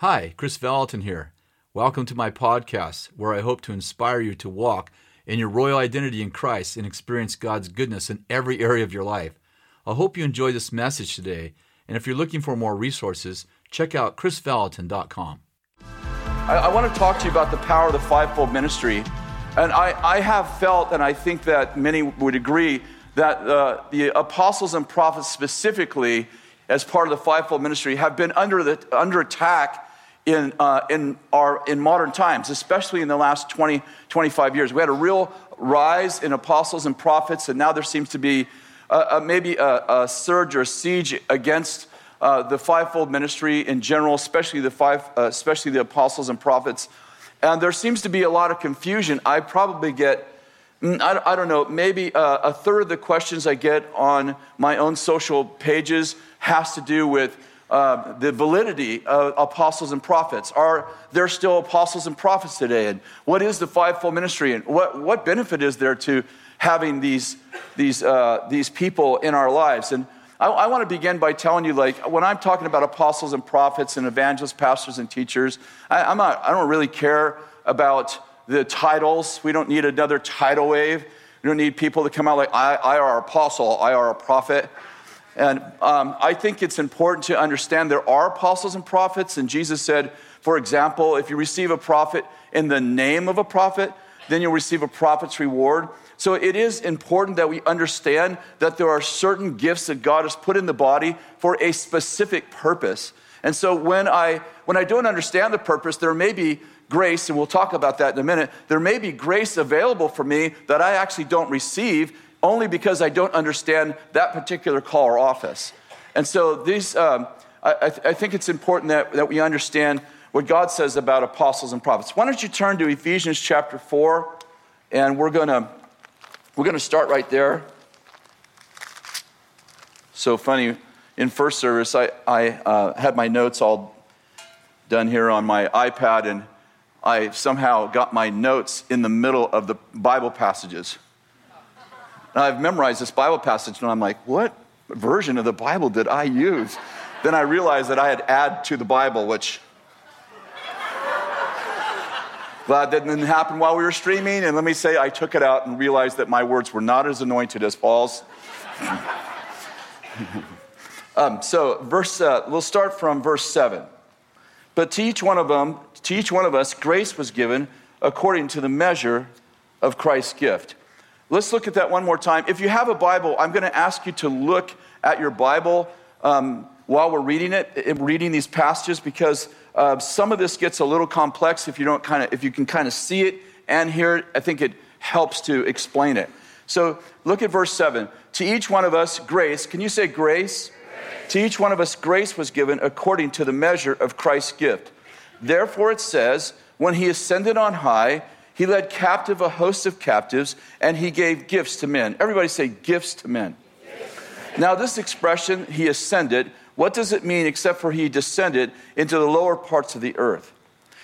Hi, Kris Vallotton here. Welcome to my podcast, where I hope to inspire you to walk in your royal identity in Christ and experience God's goodness in every area of your life. I hope you enjoy this message today, and if you're looking for more resources, check out krisvallotton.com. I, I want to talk to you about the power of the fivefold ministry. And I, I have felt, and I think that many would agree, that uh, the apostles and prophets specifically, as part of the fivefold ministry, have been under, the, under attack in, uh, in, our, in modern times, especially in the last 20, 25 years. We had a real rise in apostles and prophets, and now there seems to be uh, maybe a, a, surge or a siege against uh, the fivefold ministry in general, especially the, five, uh, especially the apostles and prophets. And there seems to be a lot of confusion. I probably get, mm, I, I don't know, maybe a, uh, a third of the questions I get on my own social pages has to do with uh, the validity of apostles and prophets. Are there still apostles and prophets today? And what is the fivefold ministry? And what, what benefit is there to having these, these, uh, these people in our lives? And I, I want to begin by telling you, like, when I'm talking about apostles and prophets and evangelists, pastors, and teachers, I, I'm not, I don't really care about the titles. We don't need another title wave. We don't need people to come out like, I, I are apostle, I are a prophet. And um, I think it's important to understand there are apostles and prophets. And Jesus said, for example, if you receive a prophet in the name of a prophet, then you'll receive a prophet's reward. So it is important that we understand that there are certain gifts that God has put in the body for a specific purpose. And so when I when I don't understand the purpose, there may be grace, and we'll talk about that in a minute. There may be grace available for me that I actually don't receive only because I don't understand that particular call or office. And so these, um, I, I, th- I, think it's important that, that we understand what God says about apostles and prophets. Why don't you turn to Ephesians chapter 4, and we're going to we're going to start right there. So funny, in first service, I, I uh, had my notes all done here on my iPad, and I somehow got my notes in the middle of the Bible passages. And I've memorized this Bible passage, and I'm like, what version of the Bible did I use? Then I realized that I had add to the Bible, which glad that didn't happen while we were streaming. And let me say, I took it out and realized that my words were not as anointed as Paul's. um, so, verse, uh, we'll start from verse seven. But to each one of them, to each one of us, grace was given according to the measure of Christ's gift. Let's look at that one more time. If you have a Bible, I'm going to ask you to look at your Bible um, while we're reading it, eh, reading these passages, because uh, some of this gets a little complex if you don't kind of, if you can kind of see it and hear it. I think it helps to explain it. So look at verse seven. To each one of us, grace. Can you say grace? grace? To each one of us, grace was given according to the measure of Christ's gift. Therefore, it says, when he ascended on high he led captive a host of captives, and he gave gifts to men. Everybody say, gifts to men. Now, this expression, he ascended, what does it mean except for he descended into the lower parts of the earth?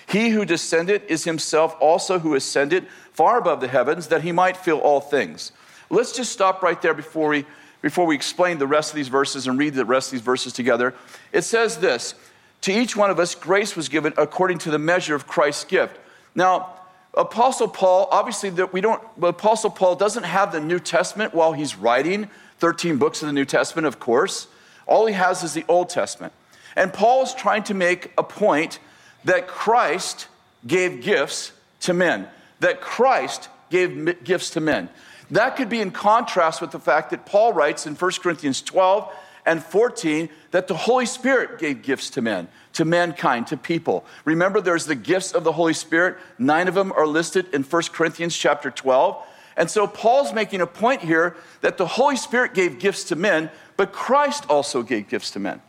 He who descended is himself also who ascended far above the heavens that he might fill all things. Let's just stop right there before we, before we explain the rest of these verses and read the rest of these verses together. It says this To each one of us, grace was given according to the measure of Christ's gift. Now, Apostle Paul, obviously, that we don't, Apostle Paul doesn't have the New Testament while he's writing 13 books of the New Testament, of course. All he has is the Old Testament. And Paul is trying to make a point that Christ gave gifts to men, that Christ gave gifts to men. That could be in contrast with the fact that Paul writes in 1 Corinthians 12 and 14 that the Holy Spirit gave gifts to men, to mankind, to people. Remember, there's the gifts of the Holy Spirit. Nine of them are listed in 1 Corinthians chapter 12. And so Paul's making a point here that the Holy Spirit gave gifts to men, but Christ also gave gifts to men.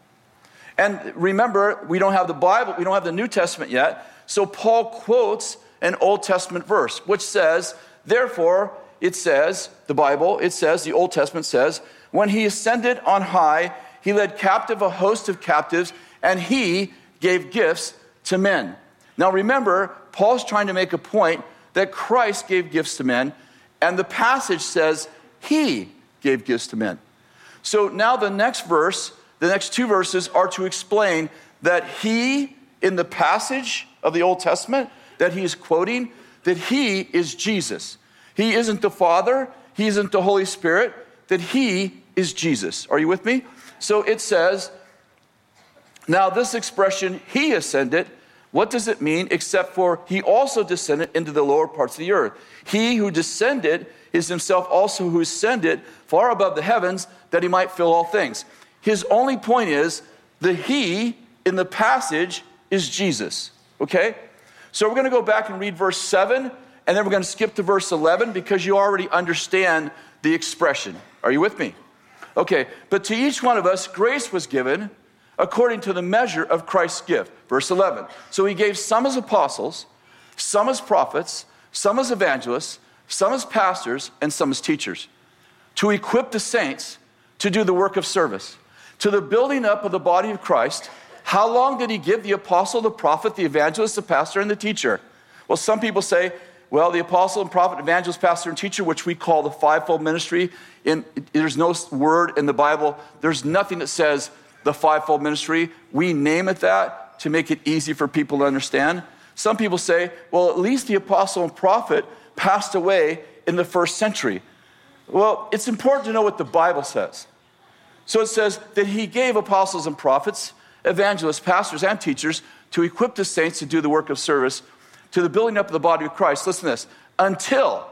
And remember, we don't have the Bible, we don't have the New Testament yet. So Paul quotes an Old Testament verse, which says, Therefore, it says, the Bible, it says, the Old Testament says, when he ascended on high, he led captive a host of captives, and he gave gifts to men. Now remember, Paul's trying to make a point that Christ gave gifts to men, and the passage says he gave gifts to men. So now the next verse, the next two verses are to explain that he in the passage of the Old Testament that he is quoting that he is Jesus. He isn't the Father, he isn't the Holy Spirit, that he is Jesus. Are you with me? So it says, now this expression, he ascended, what does it mean except for he also descended into the lower parts of the earth? He who descended is himself also who ascended far above the heavens that he might fill all things. His only point is the he in the passage is Jesus. Okay? So we're going to go back and read verse 7, and then we're going to skip to verse 11 because you already understand the expression. Are you with me? Okay, but to each one of us, grace was given according to the measure of Christ's gift. Verse 11. So he gave some as apostles, some as prophets, some as evangelists, some as pastors, and some as teachers, to equip the saints to do the work of service, to the building up of the body of Christ how long did he give the apostle, the prophet, the evangelist, the pastor, and the teacher? Well, some people say, well, the apostle and prophet, evangelist, pastor, and teacher, which we call the fivefold ministry, in, there's no word in the Bible, there's nothing that says the fivefold ministry. We name it that to make it easy for people to understand. Some people say, well, at least the apostle and prophet passed away in the first century. Well, it's important to know what the Bible says. So it says that he gave apostles and prophets evangelists, pastors, and teachers to equip the saints to do the work of service to the building up of the body of Christ. Listen to this until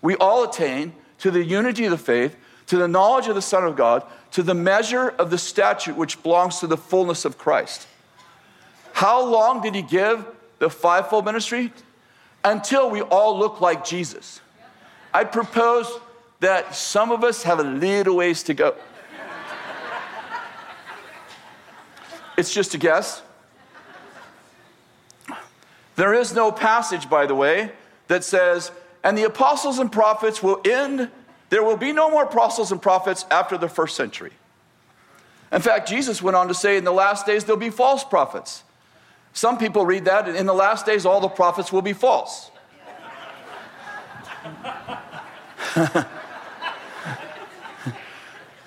we all attain to the unity of the faith, to the knowledge of the Son of God, to the measure of the statute which belongs to the fullness of Christ. How long did he give the fivefold ministry? Until we all look like Jesus. I propose that some of us have a little ways to go. It's just a guess. There is no passage, by the way, that says, and the apostles and prophets will end, there will be no more apostles and prophets after the first century. In fact, Jesus went on to say, in the last days, there'll be false prophets. Some people read that, and in the last days, all the prophets will be false.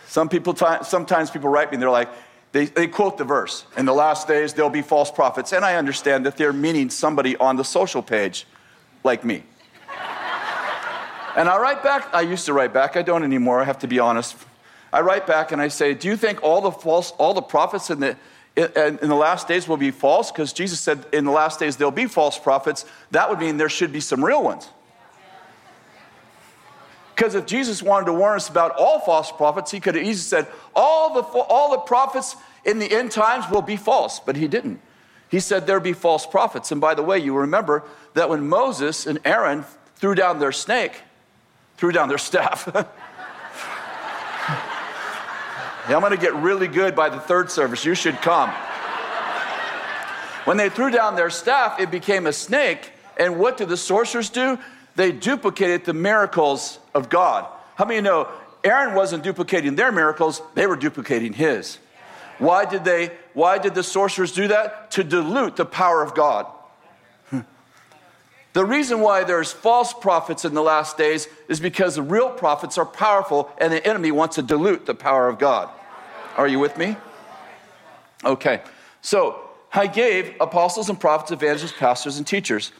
Some people, sometimes people write me and they're like, they, they quote the verse in the last days there'll be false prophets. And i understand that they're meaning somebody on the social page like me. And i write back i used to write back i don't anymore i have to be honest. I write back and i say do you think all the false all the prophets in the in, in the last days will be false? Because jesus said in the last days there'll be false prophets. That would mean there should be some real ones. Because if Jesus wanted to warn us about all false prophets, he could have easily said, all the, all the prophets in the end times will be false. But he didn't. He said there be false prophets. And by the way, you remember that when Moses and Aaron threw down their snake, threw down their staff. yeah, I'm going to get really good by the third service. You should come. When they threw down their staff, it became a snake. And what did the sorcerers do? they duplicated the miracles of God. How many know Aaron wasn't duplicating their miracles, they were duplicating his. Why did they why did the sorcerers do that? To dilute the power of God. The reason why there's false prophets in the last days is because the real prophets are powerful and the enemy wants to dilute the power of God. Are you with me? Okay. So, I gave apostles and prophets, evangelists, pastors, and teachers.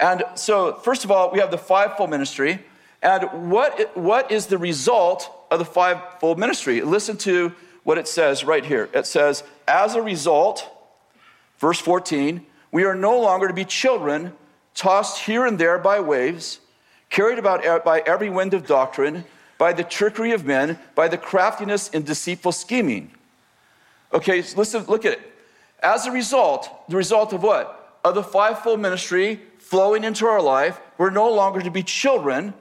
And so, first of all, we have the fivefold ministry. And what, what is the result of the fivefold ministry? Listen to what it says right here. It says, As a result, verse 14, we are no longer to be children tossed here and there by waves, carried about by every wind of doctrine, by the trickery of men, by the craftiness and deceitful scheming. Okay, so listen, look at it. As a result, the result of what? Of the fivefold ministry, flowing into our life. We're no longer to be children,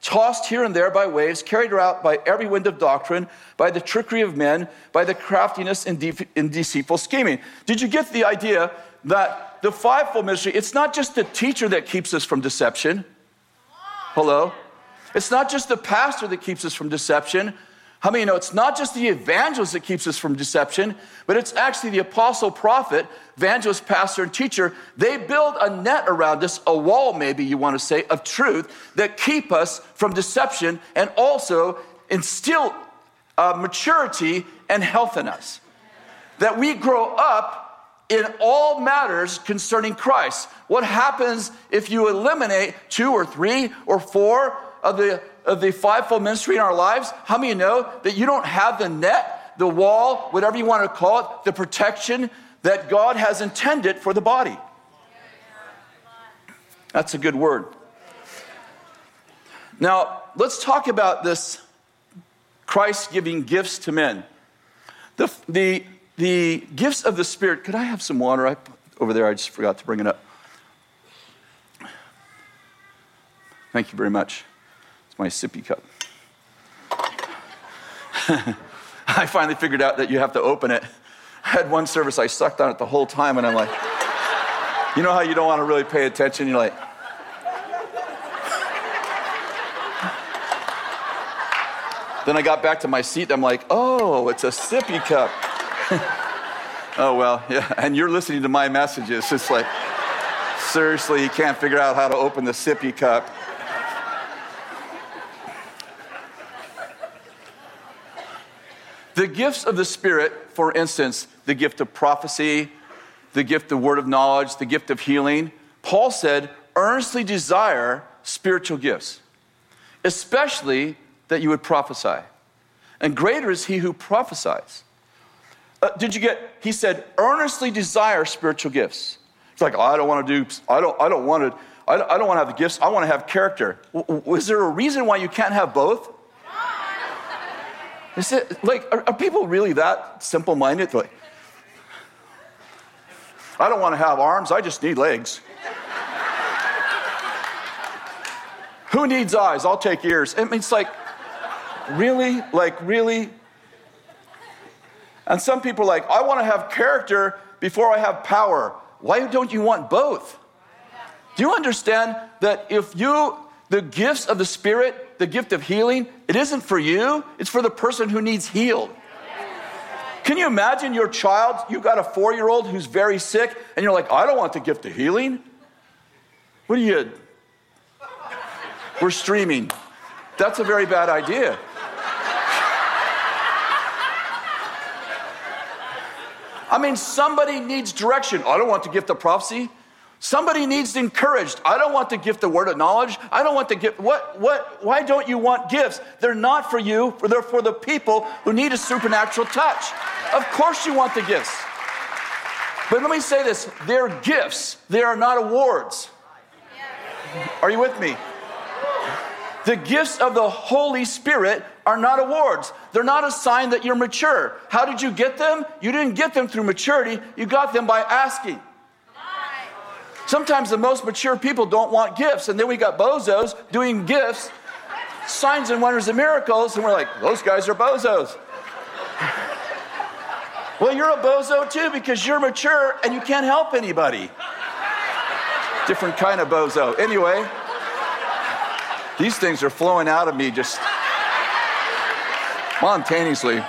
tossed here and there by waves, carried out by every wind of doctrine, by the trickery of men, by the craftiness and, de- and deceitful scheming. Did you get the idea that the fivefold ministry, it's not just the teacher that keeps us from deception? Hello? It's not just the pastor that keeps us from deception. How many know it's not just the evangelist that keeps us from deception, but it's actually the apostle, prophet, evangelist, pastor, and teacher. They build a net around us, a wall, maybe you want to say, of truth that keep us from deception and also instill uh, maturity and health in us. That we grow up in all matters concerning Christ. What happens if you eliminate two or three or four of the, of the fivefold ministry in our lives? How many know that you don't have the net, the wall, whatever you want to call it, the protection that God has intended for the body? That's a good word. Now, let's talk about this Christ giving gifts to men. The, the, the gifts of the Spirit, could I have some water I, over there? I just forgot to bring it up. Thank you very much. My sippy cup. I finally figured out that you have to open it. I had one service, I sucked on it the whole time, and I'm like, you know how you don't want to really pay attention? You're like, Then I got back to my seat. I'm like, oh, it's a sippy cup. oh, well, yeah. And you're listening to my messages. It's like, seriously, you can't figure out how to open the sippy cup. The gifts of the Spirit, for instance, the gift of prophecy, the gift of word of knowledge, the gift of healing, Paul said, earnestly desire spiritual gifts, especially that you would prophesy. And greater is he who prophesies. Uh, did you get, he said, earnestly desire spiritual gifts. It's like, oh, I don't want to do, I don't, I don't want to, I don't, I don't want to have the gifts, I want to have character. W- is there a reason why you can't have both? Is it, like, are, are people really that simple minded? Like, I don't want to have arms, I just need legs. Who needs eyes? I'll take ears. I mean, it's like, Really? Like, really? And some people are like, I want to have character before I have power. Why don't you want both? Do you understand that if you, the gifts of the Spirit, the gift of healing, it isn't for you, it's for the person who needs healed. Can you imagine your child? You've got a four year old who's very sick, and you're like, I don't want the gift of healing. What are you? We're streaming. That's a very bad idea. I mean, somebody needs direction. I don't want the gift of prophecy. Somebody needs encouraged. I don't want the gift of word of knowledge. I don't want the gift. What, what, why don't you want gifts? They're not for you, they're for the people who need a supernatural touch. Of course, you want the gifts. But let me say this they're gifts, they are not awards. Are you with me? The gifts of the Holy Spirit are not awards. They're not a sign that you're mature. How did you get them? You didn't get them through maturity, you got them by asking. Sometimes the most mature people don't want gifts, and then we got bozos doing gifts, signs and wonders and miracles, and we're like, those guys are bozos. well, you're a bozo too because you're mature and you can't help anybody. Different kind of bozo. Anyway. These things are flowing out of me just spontaneously.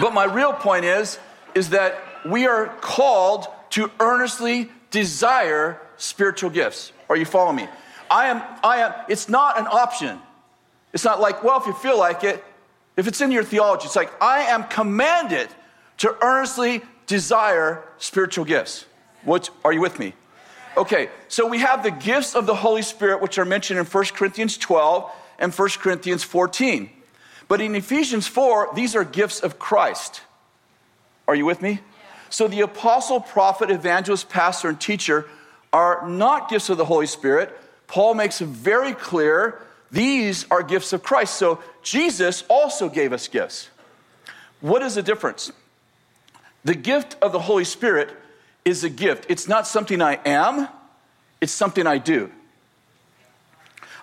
But my real point is is that we are called to earnestly desire spiritual gifts. Are you following me? I am I am it's not an option. It's not like, well, if you feel like it, if it's in your theology, it's like I am commanded to earnestly desire spiritual gifts. What are you with me? Okay, so we have the gifts of the Holy Spirit, which are mentioned in 1 Corinthians 12 and 1 Corinthians 14. But in Ephesians 4, these are gifts of Christ. Are you with me? So the apostle, prophet, evangelist, pastor, and teacher are not gifts of the Holy Spirit. Paul makes it very clear these are gifts of Christ. So Jesus also gave us gifts. What is the difference? The gift of the Holy Spirit is a gift. It's not something I am, it's something I do.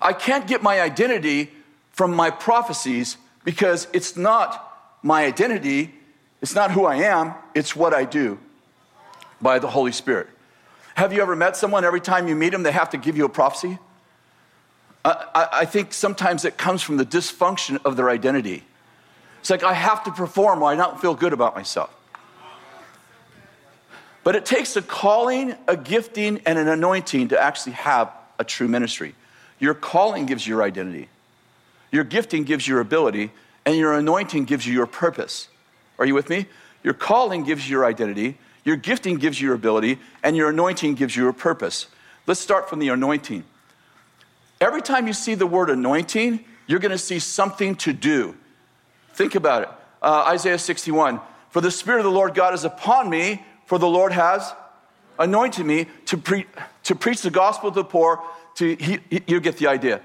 I can't get my identity from my prophecies because it's not my identity, it's not who I am, it's what I do by the Holy Spirit. Have you ever met someone, every time you meet them, they have to give you a prophecy? I, I think sometimes it comes from the dysfunction of their identity. It's like, I have to perform or I don't feel good about myself. But it takes a calling, a gifting, and an anointing to actually have a true ministry. Your calling gives you your identity, your gifting gives you your ability, and your anointing gives you your purpose. Are you with me? Your calling gives you your identity, your gifting gives you your ability, and your anointing gives you your purpose. Let's start from the anointing. Every time you see the word anointing, you're going to see something to do. Think about it. Uh, Isaiah 61 For the Spirit of the Lord God is upon me, for the Lord has anointed me to, pre- to preach the gospel to the poor. To, he, he, you get the idea.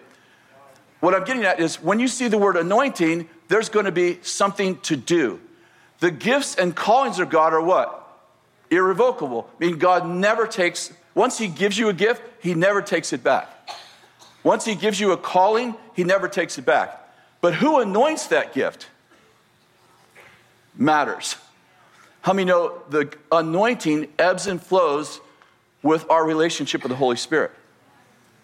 What I'm getting at is when you see the word anointing, there's going to be something to do. The gifts and callings of God are what? Irrevocable. I mean, God never takes, once He gives you a gift, He never takes it back. Once He gives you a calling, He never takes it back. But who anoints that gift matters. How many know the anointing ebbs and flows with our relationship with the Holy Spirit?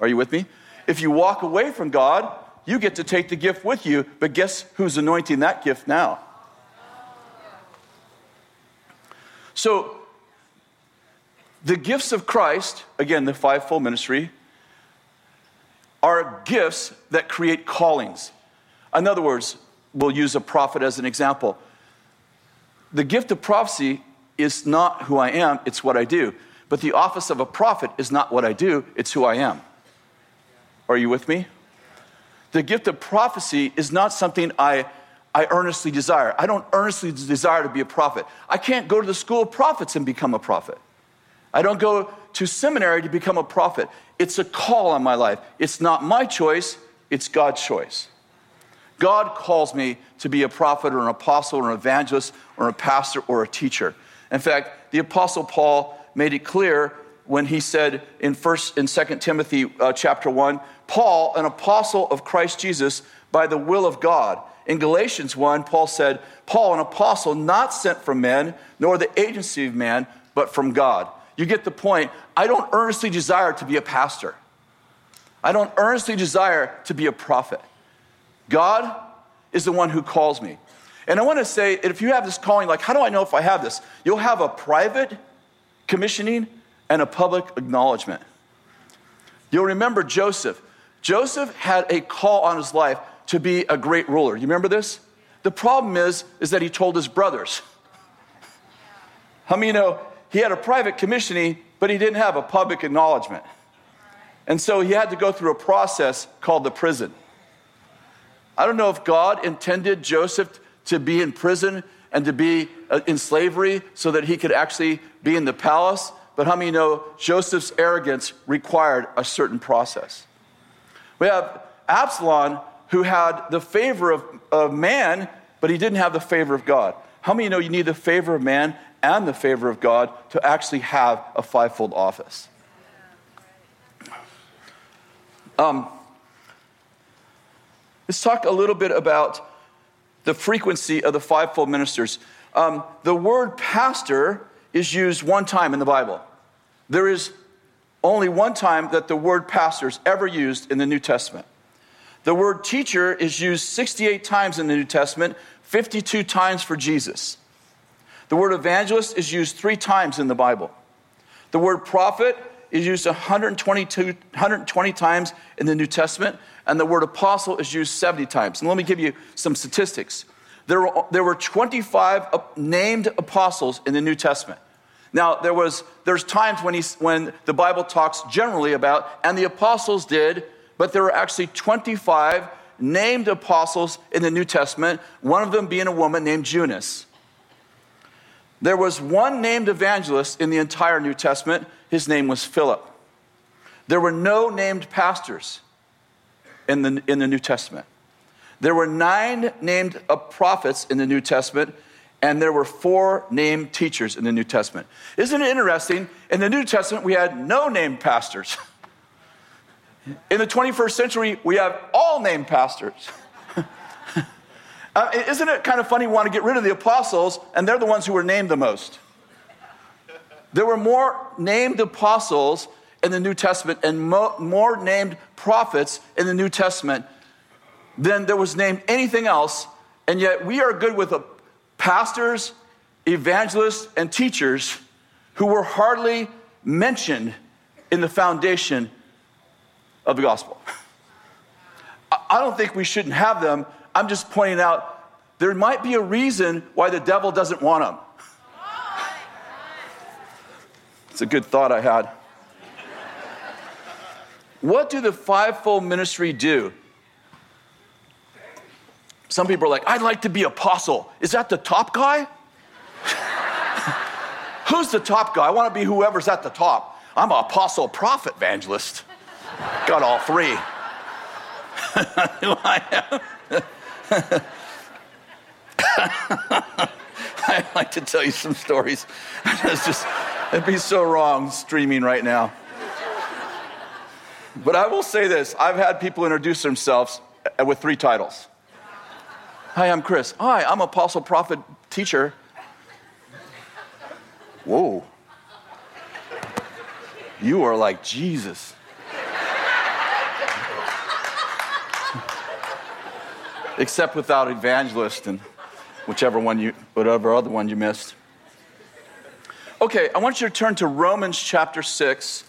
Are you with me? If you walk away from God, you get to take the gift with you, but guess who's anointing that gift now? So, the gifts of Christ, again, the fivefold ministry, are gifts that create callings. In other words, we'll use a prophet as an example. The gift of prophecy is not who I am, it's what I do. But the office of a prophet is not what I do, it's who I am. Are you with me? The gift of prophecy is not something I, I earnestly desire. I don't earnestly desire to be a prophet. I can't go to the school of prophets and become a prophet. I don't go to seminary to become a prophet. It's a call on my life. It's not my choice, it's God's choice. God calls me to be a prophet or an apostle or an evangelist or a pastor or a teacher. In fact, the apostle Paul made it clear when he said in first in 2 Timothy uh, chapter 1, Paul, an apostle of Christ Jesus by the will of God. In Galatians 1, Paul said, Paul, an apostle not sent from men, nor the agency of man, but from God. You get the point. I don't earnestly desire to be a pastor. I don't earnestly desire to be a prophet. God is the one who calls me. And I want to say, if you have this calling, like, how do I know if I have this? You'll have a private commissioning and a public acknowledgement. You'll remember Joseph. Joseph had a call on his life to be a great ruler. You remember this? The problem is, is that he told his brothers. How many you know he had a private commissioning, but he didn't have a public acknowledgement? And so he had to go through a process called the prison. I don't know if God intended Joseph to be in prison and to be uh, in slavery so that he could actually be in the palace, but how many know Joseph's arrogance required a certain process? We have Absalom, who had the favor of, of man, but he didn't have the favor of God. How many know you need the favor of man and the favor of God to actually have a fivefold office? Um, Let's talk a little bit about the frequency of the fivefold ministers. Um, the word pastor is used one time in the Bible. There is only one time that the word pastor is ever used in the New Testament. The word teacher is used 68 times in the New Testament, 52 times for Jesus. The word evangelist is used three times in the Bible. The word prophet is used 122, 120 times in the New Testament, and the word apostle is used 70 times. And let me give you some statistics. There were, there were 25 named apostles in the New Testament. Now, there was, there's times when, he, when the Bible talks generally about, and the apostles did, but there were actually 25 named apostles in the New Testament, one of them being a woman named Eunice. There was one named evangelist in the entire New Testament. His name was Philip. There were no named pastors in the, in the New Testament. There were nine named uh, prophets in the New Testament, and there were four named teachers in the New Testament. Isn't it interesting? In the New Testament, we had no named pastors. In the 21st century, we have all named pastors. uh, isn't it kind of funny? We want to get rid of the apostles, and they're the ones who were named the most. There were more named apostles in the New Testament and mo- more named prophets in the New Testament than there was named anything else. And yet we are good with pastors, evangelists, and teachers who were hardly mentioned in the foundation of the gospel. I don't think we shouldn't have them. I'm just pointing out there might be a reason why the devil doesn't want them. It's a good thought I had. What do the fivefold ministry do? Some people are like, I'd like to be apostle. Is that the top guy? Who's the top guy? I want to be whoever's at the top. I'm an apostle, prophet, evangelist. Got all three. I'd like to tell you some stories. Just, it'd be so wrong streaming right now. But I will say this I've had people introduce themselves uh, with three titles. Hi, I'm Kris. Hi, I'm apostle, prophet, teacher. Whoa. You are like Jesus. Except without evangelist and whichever one you, whatever other one you missed. Okay, I want you to turn to Romans chapter 6.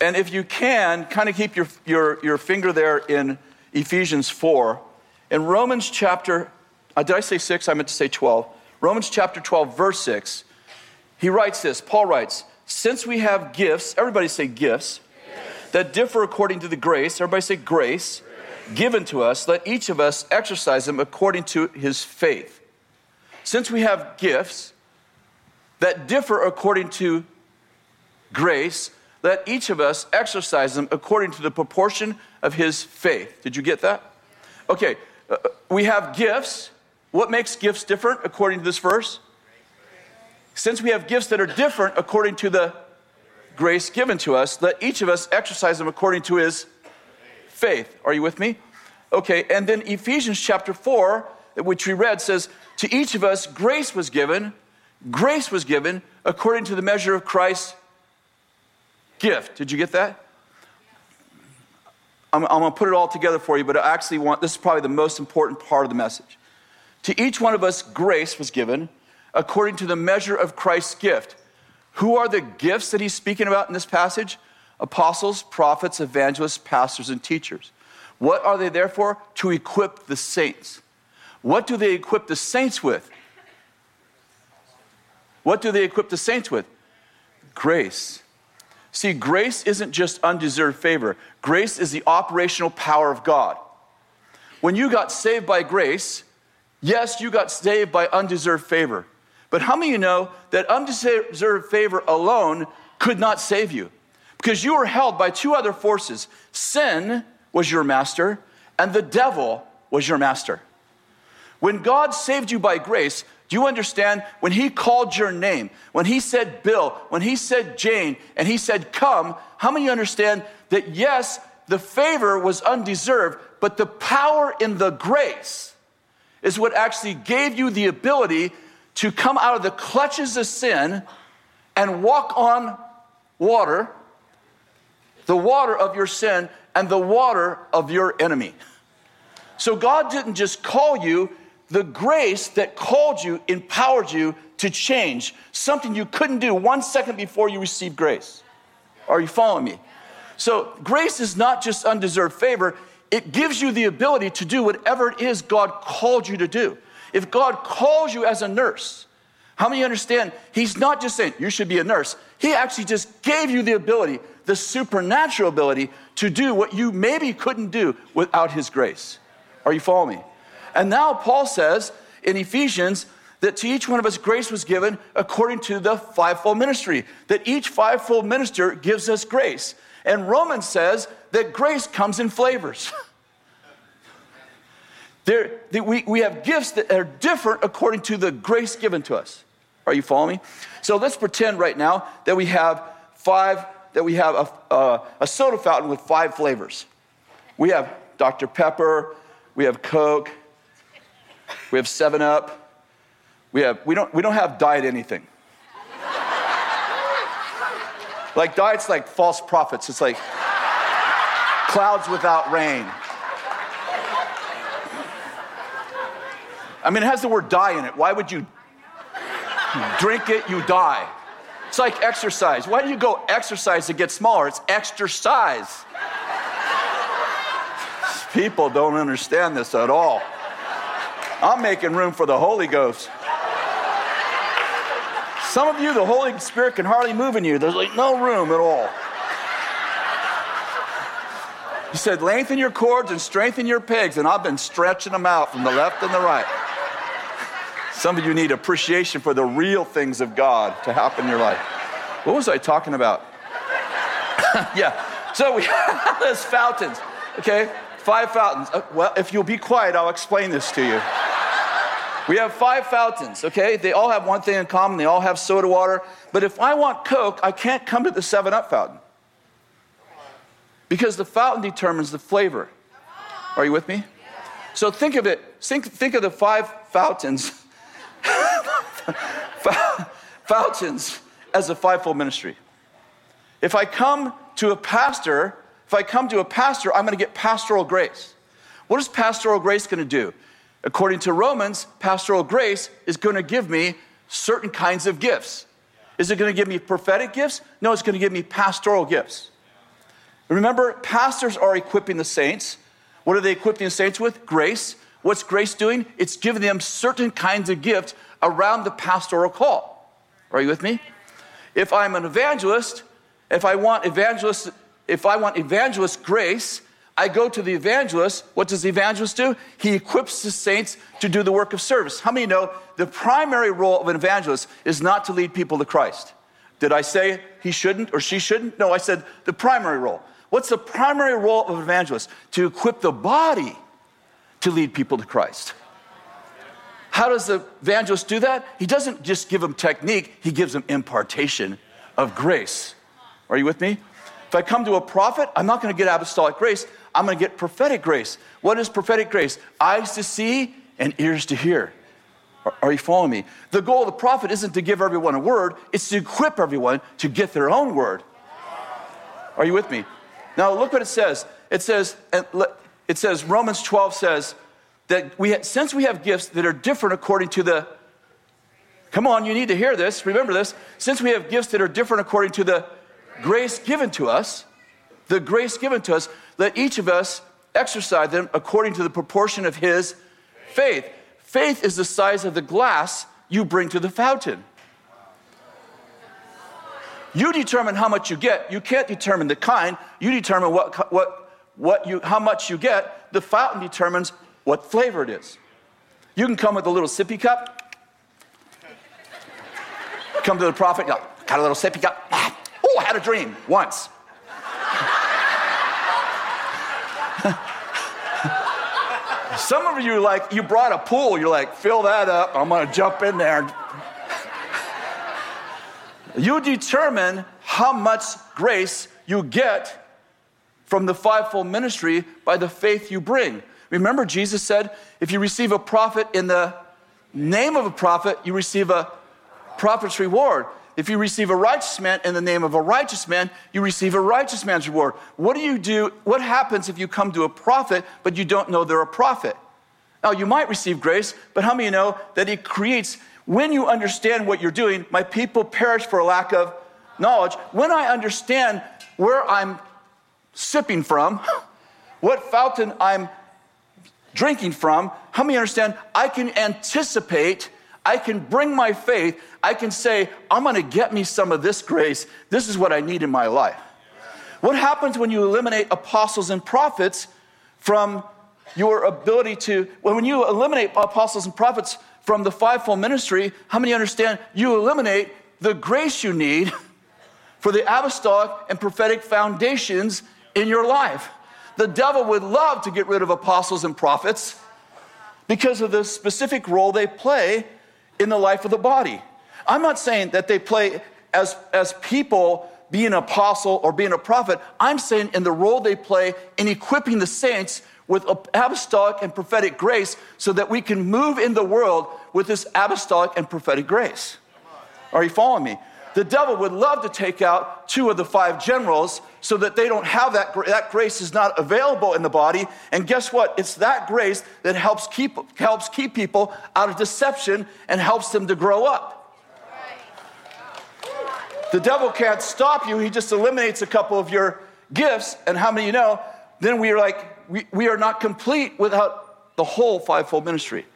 And if you can, kind of keep your, your, your finger there in Ephesians 4. In Romans chapter, uh, did I say 6? I meant to say 12. Romans chapter 12, verse 6. He writes this Paul writes, Since we have gifts, everybody say gifts, yes. that differ according to the grace, everybody say grace, given to us, let each of us exercise them according to his faith. Since we have gifts that differ according to grace, let each of us exercise them according to the proportion of his faith. Did you get that? Okay, uh, we have gifts. What makes gifts different according to this verse? Since we have gifts that are different according to the grace given to us, let each of us exercise them according to his faith. Are you with me? Okay, and then Ephesians chapter 4, which we read, says, To each of us grace was given, grace was given according to the measure of Christ's gift. Did you get that? I'm, I'm going to put it all together for you, but I actually want this is probably the most important part of the message. To each one of us, grace was given according to the measure of Christ's gift. Who are the gifts that he's speaking about in this passage? Apostles, prophets, evangelists, pastors, and teachers. What are they there for? To equip the saints. What do they equip the saints with? What do they equip the saints with? Grace. See, grace isn't just undeserved favor, grace is the operational power of God. When you got saved by grace, yes, you got saved by undeserved favor. But how many of you know that undeserved favor alone could not save you? Because you were held by two other forces sin was your master, and the devil was your master. When God saved you by grace, do you understand? When He called your name, when He said Bill, when He said Jane, and He said come, how many understand that yes, the favor was undeserved, but the power in the grace is what actually gave you the ability to come out of the clutches of sin and walk on water, the water of your sin and the water of your enemy. So God didn't just call you, the grace that called you empowered you to change something you couldn't do one second before you received grace. Are you following me? So, grace is not just undeserved favor, it gives you the ability to do whatever it is God called you to do. If God calls you as a nurse, how many understand He's not just saying you should be a nurse, He actually just gave you the ability, the supernatural ability to do what you maybe couldn't do without His grace. Are you following me? And now Paul says in Ephesians that to each one of us grace was given according to the fivefold ministry, that each fivefold minister gives us grace. And Romans says that grace comes in flavors. There, we, we have gifts that are different according to the grace given to us. Are you following me? So let's pretend right now that we have five, that we have a, a, a soda fountain with five flavors. We have Dr. Pepper, we have Coke, we have 7 Up, we, have, we, don't, we don't have diet anything. like diet's like false prophets. It's like clouds without rain. I mean, it has the word die in it. Why would you drink it, you die? It's like exercise. Why do you go exercise to get smaller? It's exercise. People don't understand this at all. I'm making room for the Holy Ghost. Some of you, the Holy Spirit can hardly move in you. There's like no room at all. He said, lengthen your cords and strengthen your pegs. And I've been stretching them out from the left and the right. Some of you need appreciation for the real things of God to happen in your life. What was I talking about? yeah. So we have those fountains, okay? Five fountains. Uh, well, if you'll be quiet, I'll explain this to you. We have five fountains, okay? They all have one thing in common. They all have soda water. But if I want Coke, I can't come to the 7 Up fountain. Because the fountain determines the flavor. Are you with me? So think of it, think, think of the five fountains, fountains as a fivefold ministry. If I come to a pastor, if I come to a pastor, I'm going to get pastoral grace. What is pastoral grace going to do? According to Romans, pastoral grace is going to give me certain kinds of gifts. Is it going to give me prophetic gifts? No, it's going to give me pastoral gifts. Remember, pastors are equipping the saints. What are they equipping the saints with? Grace. What's grace doing? It's giving them certain kinds of gifts around the pastoral call. Are you with me? If I'm an evangelist, if I want evangelist, if I want evangelist grace, I go to the evangelist. What does the evangelist do? He equips the saints to do the work of service. How many know the primary role of an evangelist is not to lead people to Christ? Did I say he shouldn't or she shouldn't? No, I said the primary role. What's the primary role of an evangelist? To equip the body to lead people to Christ. How does the evangelist do that? He doesn't just give them technique, he gives them impartation of grace. Are you with me? If I come to a prophet, I'm not going to get apostolic grace, I'm going to get prophetic grace. What is prophetic grace? Eyes to see and ears to hear. Are you following me? The goal of the prophet isn't to give everyone a word, it's to equip everyone to get their own word. Are you with me? Now look what it says. It says, it says Romans 12 says that we, since we have gifts that are different according to the, come on, you need to hear this, remember this. Since we have gifts that are different according to the grace given to us, the grace given to us, let each of us exercise them according to the proportion of his faith. Faith is the size of the glass you bring to the fountain. You determine how much you get. You can't determine the kind. You determine what, what, what you, how much you get. The fountain determines what flavor it is. You can come with a little sippy cup. Come to the prophet, go, got a little sippy cup. oh, I had a dream once. Some of you like you brought a pool, you're like, fill that up, I'm gonna jump in there. You determine how much grace you get from the fivefold ministry by the faith you bring. Remember, Jesus said, if you receive a prophet in the name of a prophet, you receive a prophet's reward. If you receive a righteous man in the name of a righteous man, you receive a righteous man's reward. What do you do? What happens if you come to a prophet, but you don't know they're a prophet? Now, you might receive grace, but how many know that it creates when you understand what you're doing, my people perish for a lack of knowledge. When I understand where I'm sipping from, what fountain I'm drinking from, how many understand I can anticipate, I can bring my faith, I can say, I'm gonna get me some of this grace. This is what I need in my life. What happens when you eliminate apostles and prophets from your ability to, when you eliminate apostles and prophets from the fivefold ministry, how many understand you eliminate the grace you need for the apostolic and prophetic foundations in your life? The devil would love to get rid of apostles and prophets because of the specific role they play in the life of the body. I'm not saying that they play as, as people being an apostle or being a prophet. I'm saying in the role they play in equipping the saints with apostolic and prophetic grace so that we can move in the world with this apostolic and prophetic grace. Are you following me? The devil would love to take out two of the five generals so that they don't have that, that grace is not available in the body. And guess what? It's that grace that helps keep, helps keep people out of deception and helps them to grow up. The devil can't stop you, he just eliminates a couple of your gifts. And how many you know? Then we are like, we, we are not complete without the whole fivefold ministry.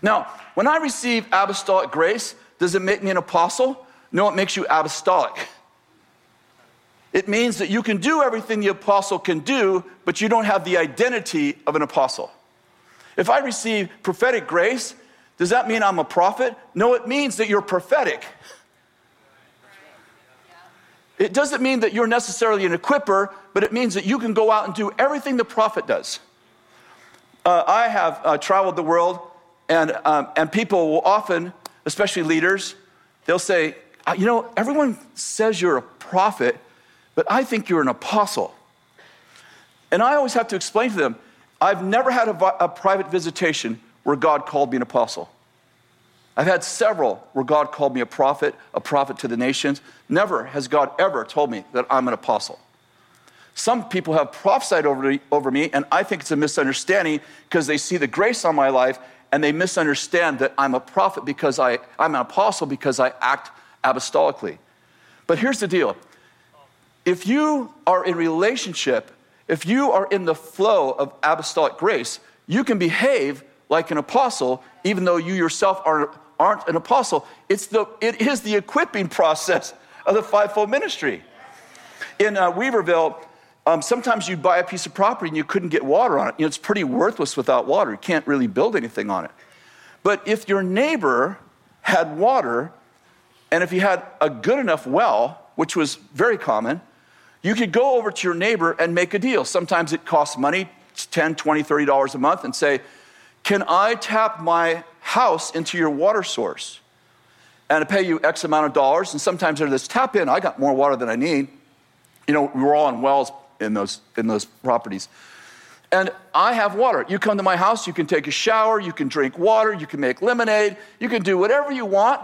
Now, when I receive apostolic grace, does it make me an apostle? No, it makes you apostolic. It means that you can do everything the apostle can do, but you don't have the identity of an apostle. If I receive prophetic grace, does that mean I'm a prophet? No, it means that you're prophetic. It doesn't mean that you're necessarily an equiper, but it means that you can go out and do everything the prophet does. Uh, I have uh, traveled the world, and, um, and people will often, especially leaders, they'll say, uh, You know, everyone says you're a prophet, but I think you're an apostle. And I always have to explain to them, I've never had a, a private visitation where God called me an apostle. I've had several where God called me a prophet, a prophet to the nations. Never has God ever told me that I'm an apostle. Some people have prophesied over over me, and I think it's a misunderstanding because they see the grace on my life and they misunderstand that I'm a prophet because I, I'm an apostle because I act apostolically. But here's the deal if you are in relationship, if you are in the flow of apostolic grace, you can behave like an apostle, even though you yourself are, aren't an apostle. It's the, it is the equipping process of the fivefold ministry. In uh, Weaverville, um, sometimes you'd buy a piece of property and you couldn't get water on it. You know, it's pretty worthless without water. You can't really build anything on it. But if your neighbor had water, and if you had a good enough well, which was very common, you could go over to your neighbor and make a deal. Sometimes it costs money, it's 10, 20, 30 dollars a month, and say, Can I tap my house into your water source? And I pay you X amount of dollars. And sometimes there's this tap in, I got more water than I need. You know, we were all in wells in those, in those properties. And I have water. You come to my house, you can take a shower, you can drink water, you can make lemonade, you can do whatever you want,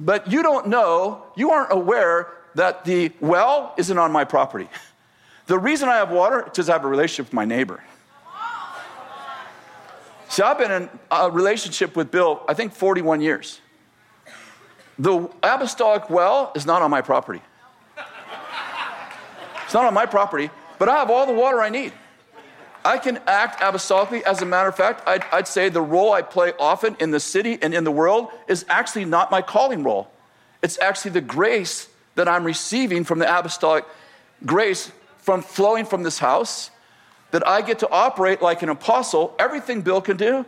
but you don't know, you aren't aware that the well isn't on my property. The reason I have water is because I have a relationship with my neighbor. See, I've been in a relationship with Bill, I think 41 years. The apostolic well is not on my property. It's not on my property, but I have all the water I need. I can act apostolically. As a matter of fact, I'd, I'd, say the role I play often in the city and in the world is actually not my calling role. It's actually the grace that I'm receiving from the apostolic grace from flowing from this house that I get to operate like an apostle. Everything Bill can do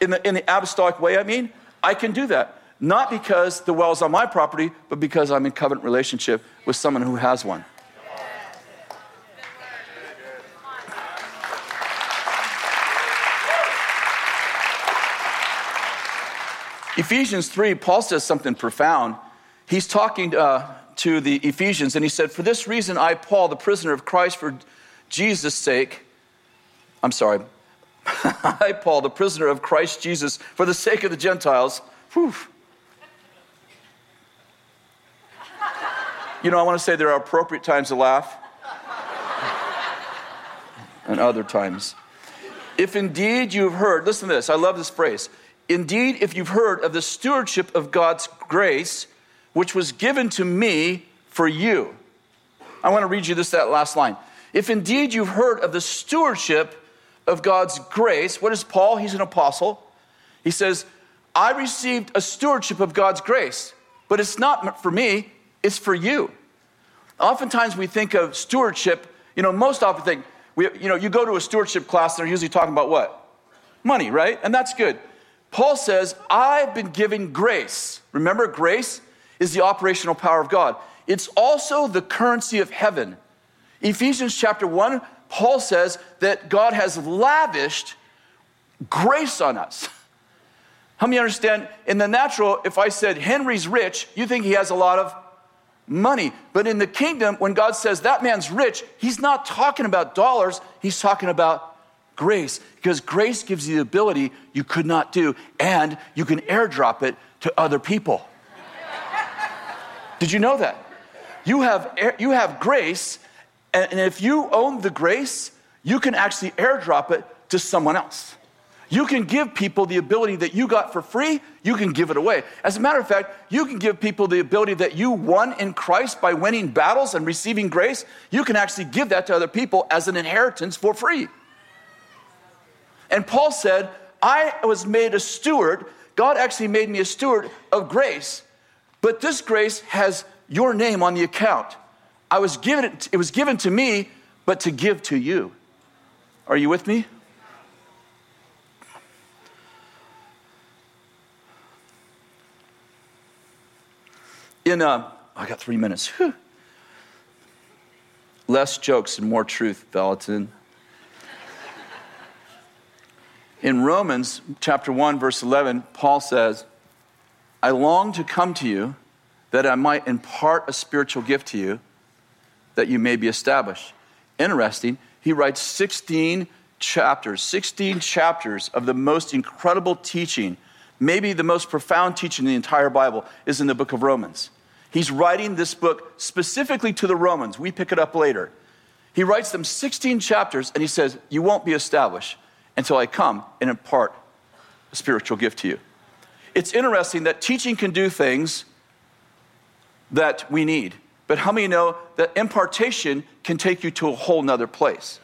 in the, in the apostolic way, I mean, I can do that. Not because the well's on my property, but because I'm in covenant relationship with someone who has one. Ephesians 3, Paul says something profound. He's talking uh, to the Ephesians and he said, For this reason, I, Paul, the prisoner of Christ, for Jesus' sake, I'm sorry, I, Paul, the prisoner of Christ Jesus, for the sake of the Gentiles, whew. You know, I want to say there are appropriate times to laugh and other times. If indeed you've heard, listen to this, I love this phrase. Indeed, if you've heard of the stewardship of God's grace, which was given to me for you. I want to read you this that last line. If indeed you've heard of the stewardship of God's grace, what is Paul? He's an apostle. He says, I received a stewardship of God's grace, but it's not for me, it's for you. Oftentimes we think of stewardship, you know, most often think, we, you know, you go to a stewardship class, and they're usually talking about what? Money, right? And that's good. Paul says, I've been given grace. Remember, grace is the operational power of God. It's also the currency of heaven. Ephesians chapter 1, Paul says that God has lavished grace on us. How many understand? In the natural, if I said Henry's rich, you think he has a lot of money. But in the kingdom, when God says that man's rich, he's not talking about dollars, he's talking about grace because grace gives you the ability you could not do, and you can airdrop it to other people. Did you know that? You have, you have grace, and if you own the grace, you can actually airdrop it to someone else. You can give people the ability that you got for free, you can give it away. As a matter of fact, you can give people the ability that you won in Christ by winning battles and receiving grace. You can actually give that to other people as an inheritance for free. And Paul said, I was made a steward. God actually made me a steward of grace, but this grace has your name on the account. I was given it, it was given to me, but to give to you. Are you with me? In uh, I got three minutes. Whew. Less jokes and more truth, Vallotton. In Romans chapter 1, verse 11, Paul says, I long to come to you that I might impart a spiritual gift to you that you may be established. Interesting, he writes 16 chapters, 16 chapters of the most incredible teaching, maybe the most profound teaching in the entire Bible, is in the book of Romans. He's writing this book specifically to the Romans. We pick it up later. He writes them 16 chapters and he says, You won't be established until I come and impart a spiritual gift to you. It's interesting that teaching can do things that we need, but how many know that impartation can take you to a whole nother place?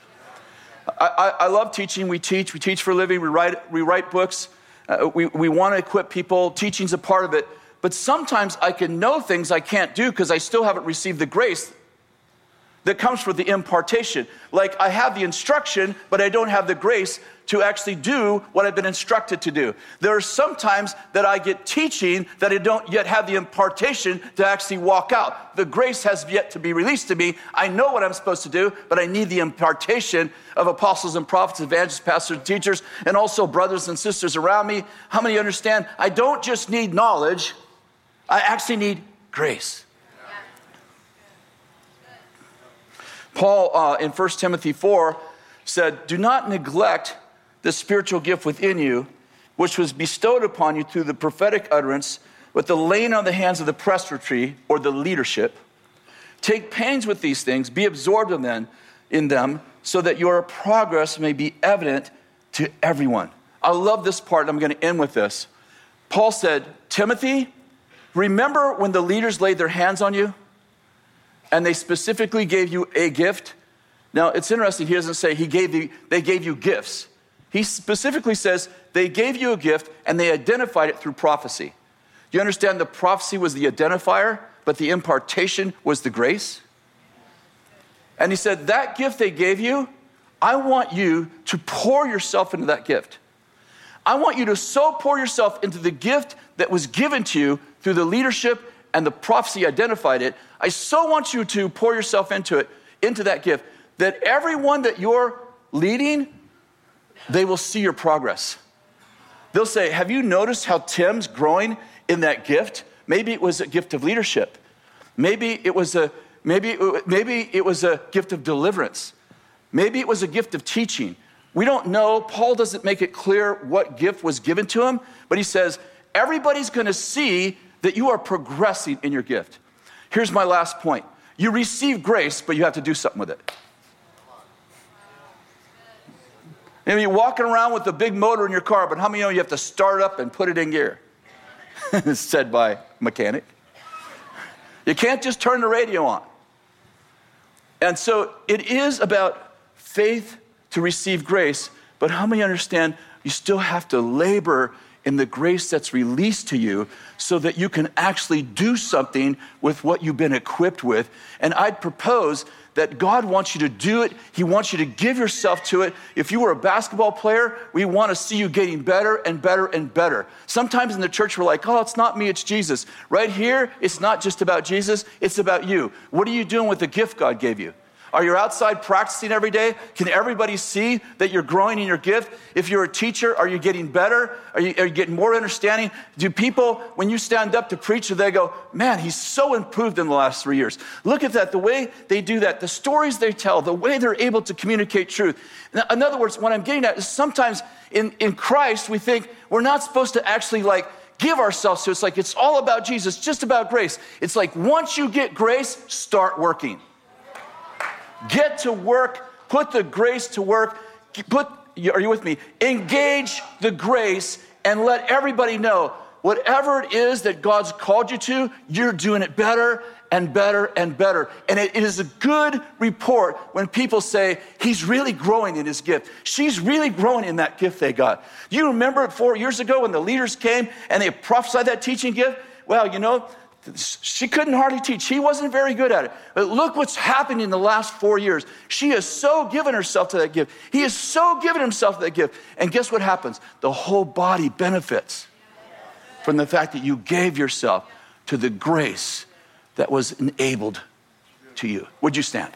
I, I, I love teaching. We teach, we teach for a living, we write, we write books, uh, we, we want to equip people. Teaching's a part of it. But sometimes I can know things I can't do because I still haven't received the grace that comes with the impartation. Like I have the instruction, but I don't have the grace to actually do what I've been instructed to do. There are some times that I get teaching that I don't yet have the impartation to actually walk out. The grace has yet to be released to me. I know what I'm supposed to do, but I need the impartation of apostles and prophets, evangelists, pastors, teachers, and also brothers and sisters around me. How many understand? I don't just need knowledge, I actually need grace. Paul uh, in 1 Timothy 4 said, Do not neglect the spiritual gift within you, which was bestowed upon you through the prophetic utterance with the laying on the hands of the presbytery or the leadership. Take pains with these things, be absorbed in them, in them, so that your progress may be evident to everyone. I love this part, and I'm going to end with this. Paul said, Timothy, remember when the leaders laid their hands on you and they specifically gave you a gift? Now, it's interesting, he doesn't say he gave you, they gave you gifts. He specifically says they gave you a gift and they identified it through prophecy. You understand the prophecy was the identifier, but the impartation was the grace? And he said, That gift they gave you, I want you to pour yourself into that gift. I want you to so pour yourself into the gift that was given to you through the leadership and the prophecy identified it. I so want you to pour yourself into it, into that gift, that everyone that you're leading they will see your progress. They'll say, Have you noticed how Tim's growing in that gift? Maybe it was a gift of leadership. Maybe it was a maybe maybe it was a gift of deliverance. Maybe it was a gift of teaching. We don't know. Paul doesn't make it clear what gift was given to him, but he says everybody's going to see that you are progressing in your gift. Here's my last point. You receive grace, but you have to do something with it. You know, you're walking around with a big motor in your car, but how many know you have to start up and put it in gear? said by mechanic. You can't just turn the radio on. And so it is about faith to receive grace, but how many understand you still have to labor in the grace that's released to you so that you can actually do something with what you've been equipped with? And I'd propose that God wants you to do it. He wants you to give yourself to it. If you were a basketball player, we want to see you getting better and better and better. Sometimes in the church, we're like, oh, it's not me, it's Jesus. Right here, it's not just about Jesus, it's about you. What are you doing with the gift God gave you? Are you outside practicing every day? Can everybody see that you're growing in your gift? If you're a teacher, are you getting better? Are you, are you getting more understanding? Do people, when you stand up to preach, they go, man, he's so improved in the last three years? Look at that, the way they do that, the stories they tell, the way they're able to communicate truth. In other words, what I'm getting at is sometimes in, in Christ, we think we're not supposed to actually like give ourselves to. It's like it's all about Jesus, just about grace. It's like once you get grace, start working. Get to work, put the grace to work, put, are you with me? Engage the grace and let everybody know whatever it is that God's called you to, you're doing it better and better and better. And it is a good report when people say, He's really growing in his gift. She's really growing in that gift they got. Do you remember four years ago when the leaders came and they prophesied that teaching gift? Well, you know, she couldn't hardly teach. She wasn't very good at it. But look what's happened in the last four years. She has so given herself to that gift. He has so given himself to that gift. And guess what happens? The whole body benefits from the fact that you gave yourself to the grace that was enabled to you. Would you stand?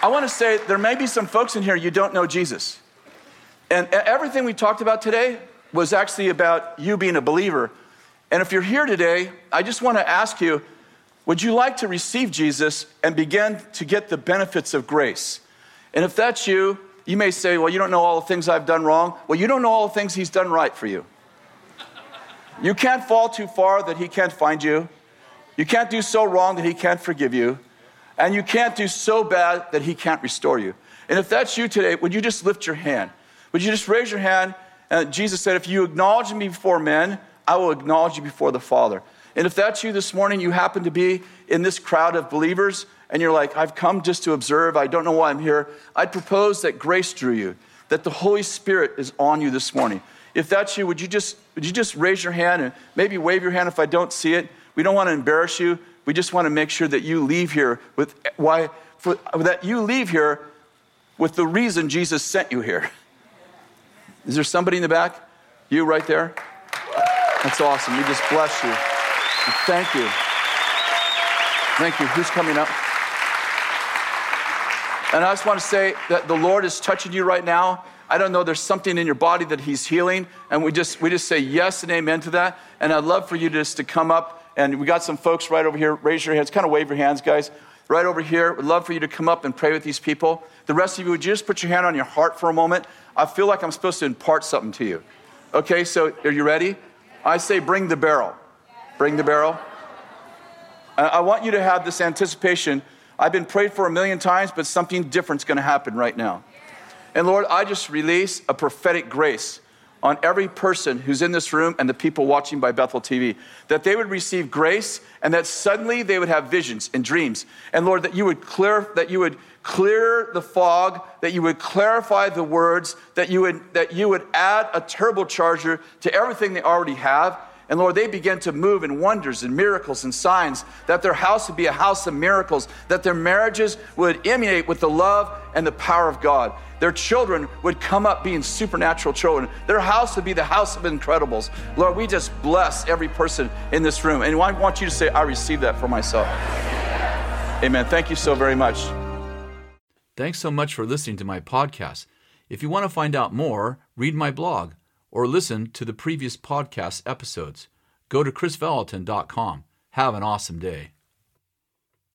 I want to say there may be some folks in here you don't know Jesus. And everything we talked about today was actually about you being a believer. And if you're here today, I just want to ask you would you like to receive Jesus and begin to get the benefits of grace? And if that's you, you may say, Well, you don't know all the things I've done wrong. Well, you don't know all the things He's done right for you. You can't fall too far that He can't find you. You can't do so wrong that He can't forgive you. And you can't do so bad that He can't restore you. And if that's you today, would you just lift your hand? Would you just raise your hand? And Jesus said, If you acknowledge me before men, I will acknowledge you before the Father. And if that's you this morning, you happen to be in this crowd of believers, and you're like, I've come just to observe, I don't know why I'm here, I'd propose that grace drew you, that the Holy Spirit is on you this morning. If that's you, would you just, would you just raise your hand and maybe wave your hand if I don't see it? We don't want to embarrass you. We just want to make sure that you leave here with why, for, that you leave here with the reason Jesus sent you here. Is there somebody in the back? You right there? That's awesome. We just bless you. Thank you. Thank you. Who's coming up? And I just want to say that the Lord is touching you right now. I don't know, there's something in your body that He's healing. And we just, we just say yes and amen to that. And I'd love for you just to come up. And we got some folks right over here. Raise your hands, kind of wave your hands, guys. Right over here. We'd love for you to come up and pray with these people. The rest of you, would you just put your hand on your heart for a moment? I feel like I'm supposed to impart something to you. Okay, so are you ready? I say, bring the barrel. Bring the barrel. I want you to have this anticipation. I've been prayed for a million times, but something different's going to happen right now. And Lord, I just release a prophetic grace on every person who's in this room and the people watching by Bethel TV, that they would receive grace and that suddenly they would have visions and dreams. And Lord, that you would clear, that you would clear the fog, that you would clarify the words, that you would, that you would add a turbocharger to everything they already have. And Lord, they begin to move in wonders and miracles and signs, that their house would be a house of miracles, that their marriages would emanate with the love and the power of God. Their children would come up being supernatural children. Their house would be the house of incredibles. Lord, we just bless every person in this room. And I want you to say, I receive that for myself. Amen. Thank you so very much. Thanks so much for listening to my podcast. If you want to find out more, read my blog or listen to the previous podcast episodes. Go to krisvallotton.com. Have an awesome day.